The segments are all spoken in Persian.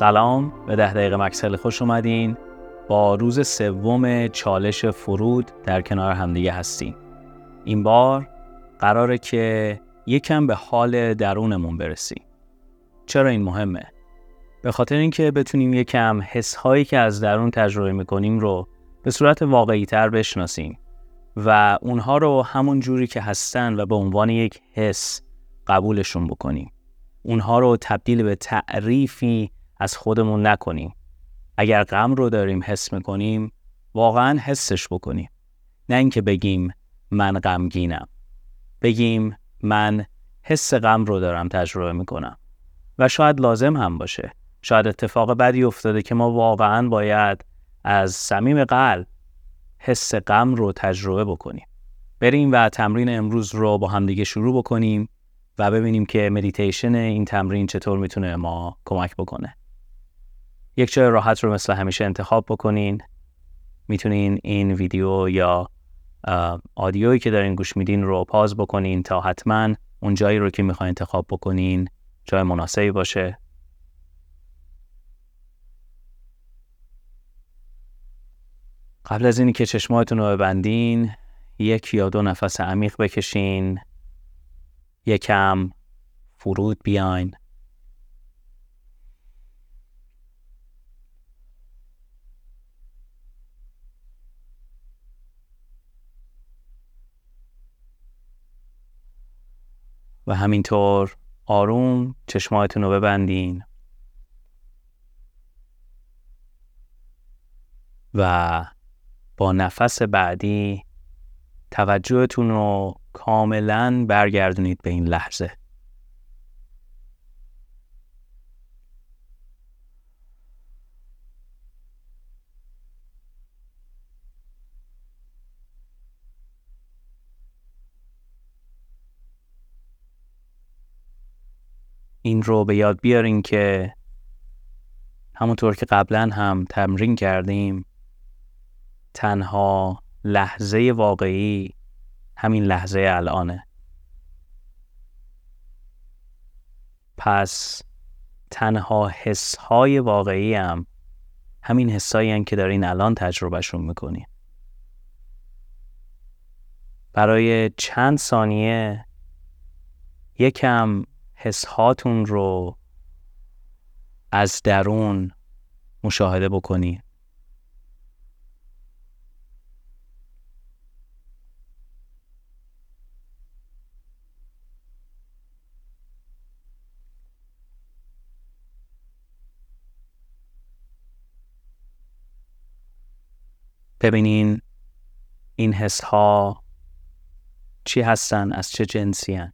سلام. به ده دقیقه مکسل خوش اومدین. با روز سوم چالش فرود در کنار همدیگه هستیم این بار قراره که یکم به حال درونمون برسیم. چرا این مهمه؟ به خاطر اینکه بتونیم یکم حس هایی که از درون تجربه می‌کنیم رو به صورت واقعی تر بشناسیم و اونها رو همون جوری که هستن و به عنوان یک حس قبولشون بکنیم. اونها رو تبدیل به تعریفی از خودمون نکنیم. اگر غم رو داریم حس می‌کنیم واقعا حسش بکنیم. نه اینکه بگیم من غمگینم. بگیم من حس غم رو دارم تجربه می‌کنم. و شاید لازم هم باشه. شاید اتفاق بدی افتاده که ما واقعا باید از صمیم قلب حس غم رو تجربه بکنیم. بریم و تمرین امروز رو با همدیگه شروع بکنیم و ببینیم که مدیتیشن این تمرین چطور می‌تونه ما کمک بکنه. یک جای راحت رو مثل همیشه انتخاب بکنین. می‌تونین این ویدیو یا آدیویی که دارین گوش میدین رو پاز بکنین تا حتما اون جایی رو که می‌خواین انتخاب بکنین جای مناسبی باشه. قبل از اینی که چشماتون رو ببندین یک یا دو نفس عمیق بکشین. یکم فرود بیاین. و همینطور آروم چشماتون رو ببندین. و با نفس بعدی توجهتون رو کاملا برگردونید به این لحظه. این رو به یاد بیارین که همونطور که قبلا هم تمرین کردیم تنها لحظه واقعی همین لحظه الانه. پس تنها حس های واقعی هم همین حسایی که دارین الان تجربهشون می‌کنین. برای چند ثانیه یکم حس هاتون رو از درون مشاهده بکنید ببینین این حس ها چی هستن از چه جنسی هن.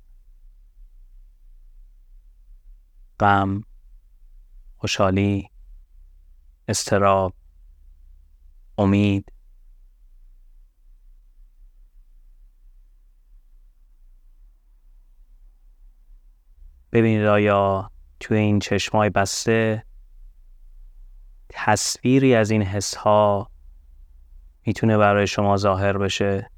غم خوشحالی استراب امید. ببینید آیا توی این چشمای بسته تصویری از این حس ها می‌تونه برای شما ظاهر بشه؟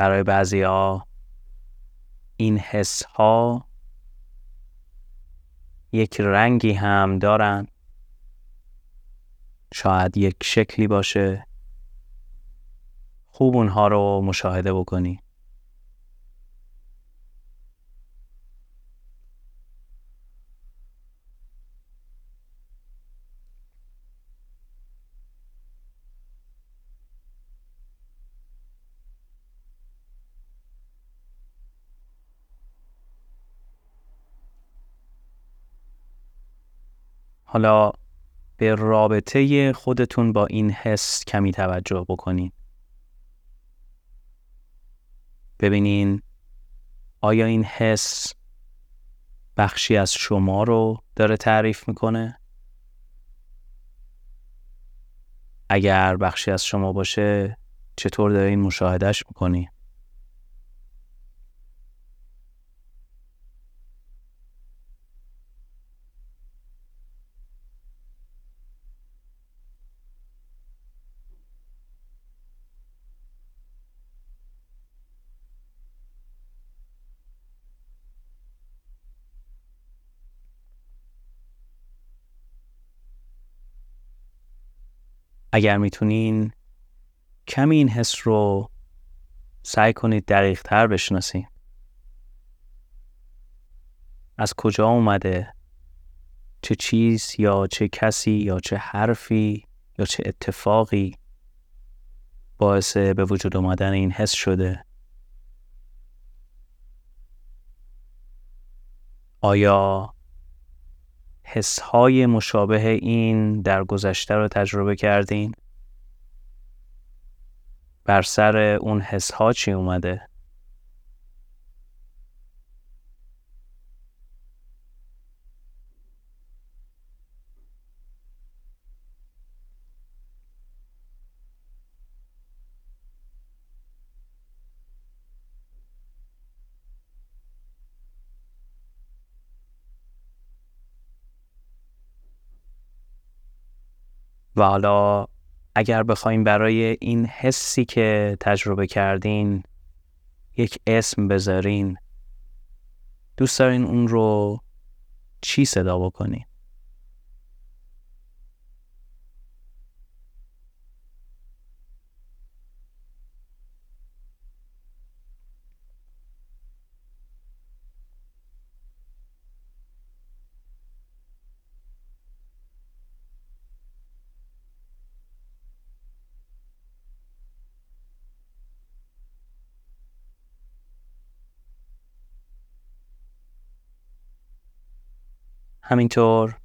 برای بعضی ها این حس ها یک رنگی هم دارن. شاید یک شکلی باشه. خوب اونها رو مشاهده بکنی. حالا به رابطه خودتون با این حس کمی توجه بکنین. ببینین آیا این حس بخشی از شما رو داره تعریف می‌کنه؟ اگر بخشی از شما باشه چطور دارین مشاهدهش می‌کنی؟ اگر می‌تونین کمی این حس رو سعی کنید دقیق تر بشناسین. از کجا اومده؟ چه چیز یا چه کسی یا چه حرفی یا چه اتفاقی باعث به وجود آمدن این حس شده؟ آیا حسهای مشابه این در گذشته رو تجربه کردین؟ بر سر اون حسها چی اومده؟ و حالا اگر بخوایم برای این حسی که تجربه کردین یک اسم بذارین دوست دارین اون رو چی صدا بکنین؟ همینطور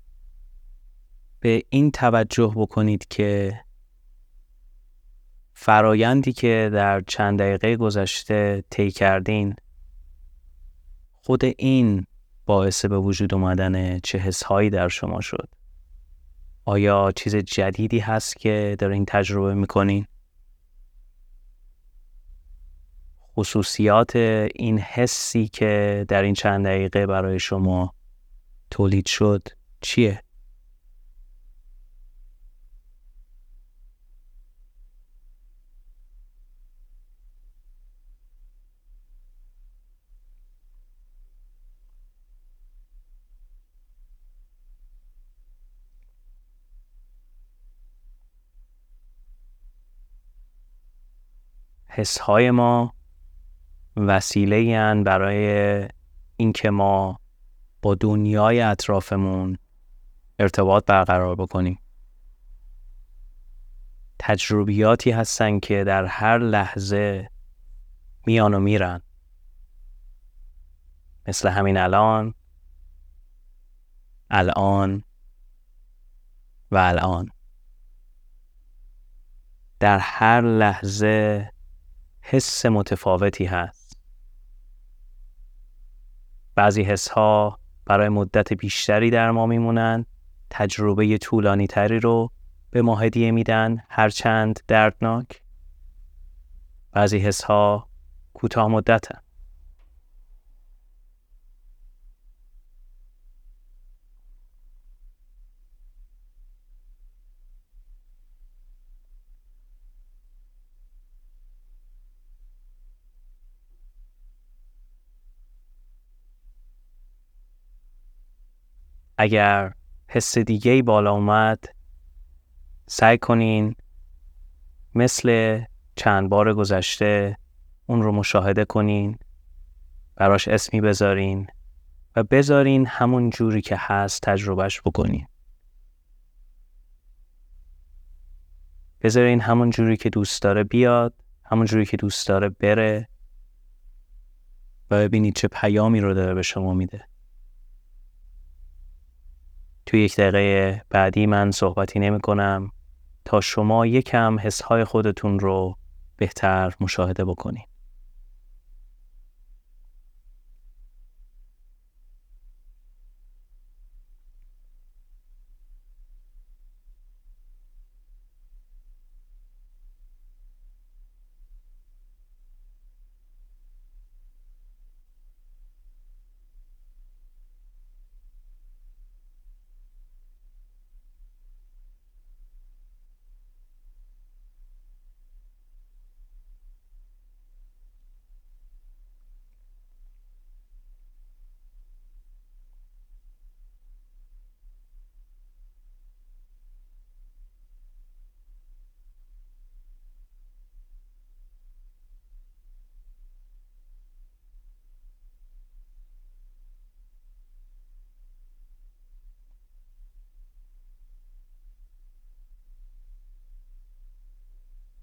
به این توجه بکنید که فرایندی که در چند دقیقه گذشته طی کردین خود این باعث به وجود اومدن چه حسهایی در شما شد آیا چیز جدیدی هست که دارین تجربه می‌کنین؟ خصوصیات این حسی که در این چند دقیقه برای شما تولید شد چیه؟ حسهای ما وسیله برای اینکه ما با دنیای اطرافمون ارتباط برقرار بکنیم. تجربیاتی هستن که در هر لحظه میان و میرن. مثل همین الان الان و الان. در هر لحظه حس متفاوتی هست. بعضی حس ها برای مدت بیشتری در ما میمونن تجربه طولانی تری رو به ما هدیه میدن هرچند دردناک. بعضی حس ها کوتاه مدتن. اگر حس دیگه ای بالا اومد سعی کنین مثل چند بار گذشته اون رو مشاهده کنین براش اسمی بذارین و بذارین همون جوری که هست تجربهش بکنین. بذارین همون جوری که دوست داره بیاد همون جوری که دوست داره بره و ببینید چه پیامی رو داره به شما میده. توی یک دقیقه بعدی من صحبتی نمی کنم تا شما یکم حسهای خودتون رو بهتر مشاهده بکنید.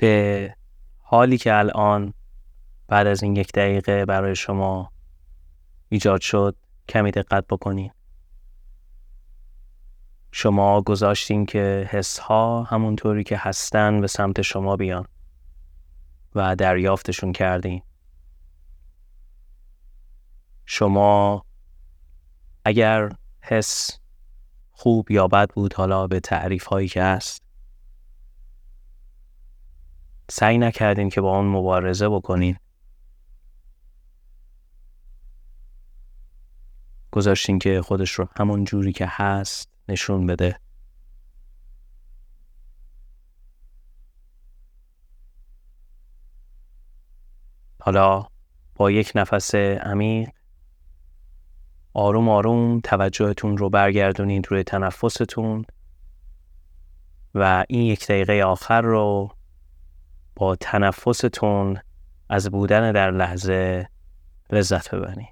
به حالی که الان بعد از این یک دقیقه برای شما ایجاد شد کمی دقت بکنین. شما گذاشتین که حس ها همونطوری که هستن به سمت شما بیان و دریافتشون کردین. شما اگر حس خوب یا بد بود حالا به تعریف هایی که هست سعی نکردین که با اون مبارزه بکنین. گذاشتین که خودش رو همون جوری که هست نشون بده. حالا با یک نفس عمیق آروم آروم توجهتون رو برگردونید روی تنفستون و این یک دقیقه آخر رو با تنفستون از بودن در لحظه لذت ببرید.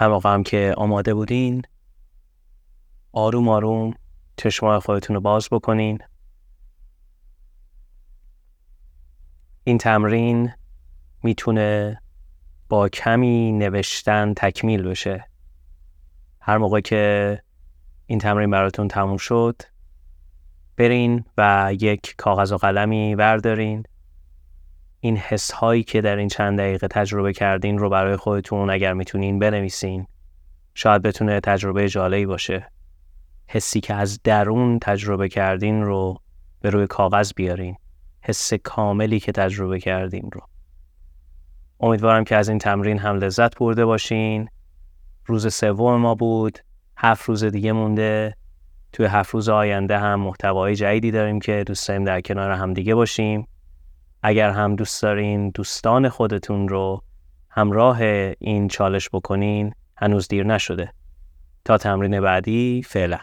هر موقع هم که آماده بودین آروم آروم چشمای خودتون رو باز بکنین. این تمرین می‌تونه با کمی نوشتن تکمیل بشه. هر موقع که این تمرین براتون تموم شد برین و یک کاغذ و قلمی بردارین. این حس هایی که در این چند دقیقه تجربه کردین رو برای خودتون اگر می‌تونین بنویسین. شاید بتونه تجربه جالبی باشه. حسی که از درون تجربه کردین رو به روی کاغذ بیارین. حس کاملی که تجربه کردین رو. امیدوارم که از این تمرین هم لذت برده باشین. روز سوم ما بود. هفت روز دیگه مونده. توی هفت روز آینده هم محتوای جدیدی داریم که دوست داریم در کنار هم دیگه باشیم. اگر هم دوست دارین دوستان خودتون رو همراه این چالش بکنین هنوز دیر نشده. تا تمرین بعدی فعلا.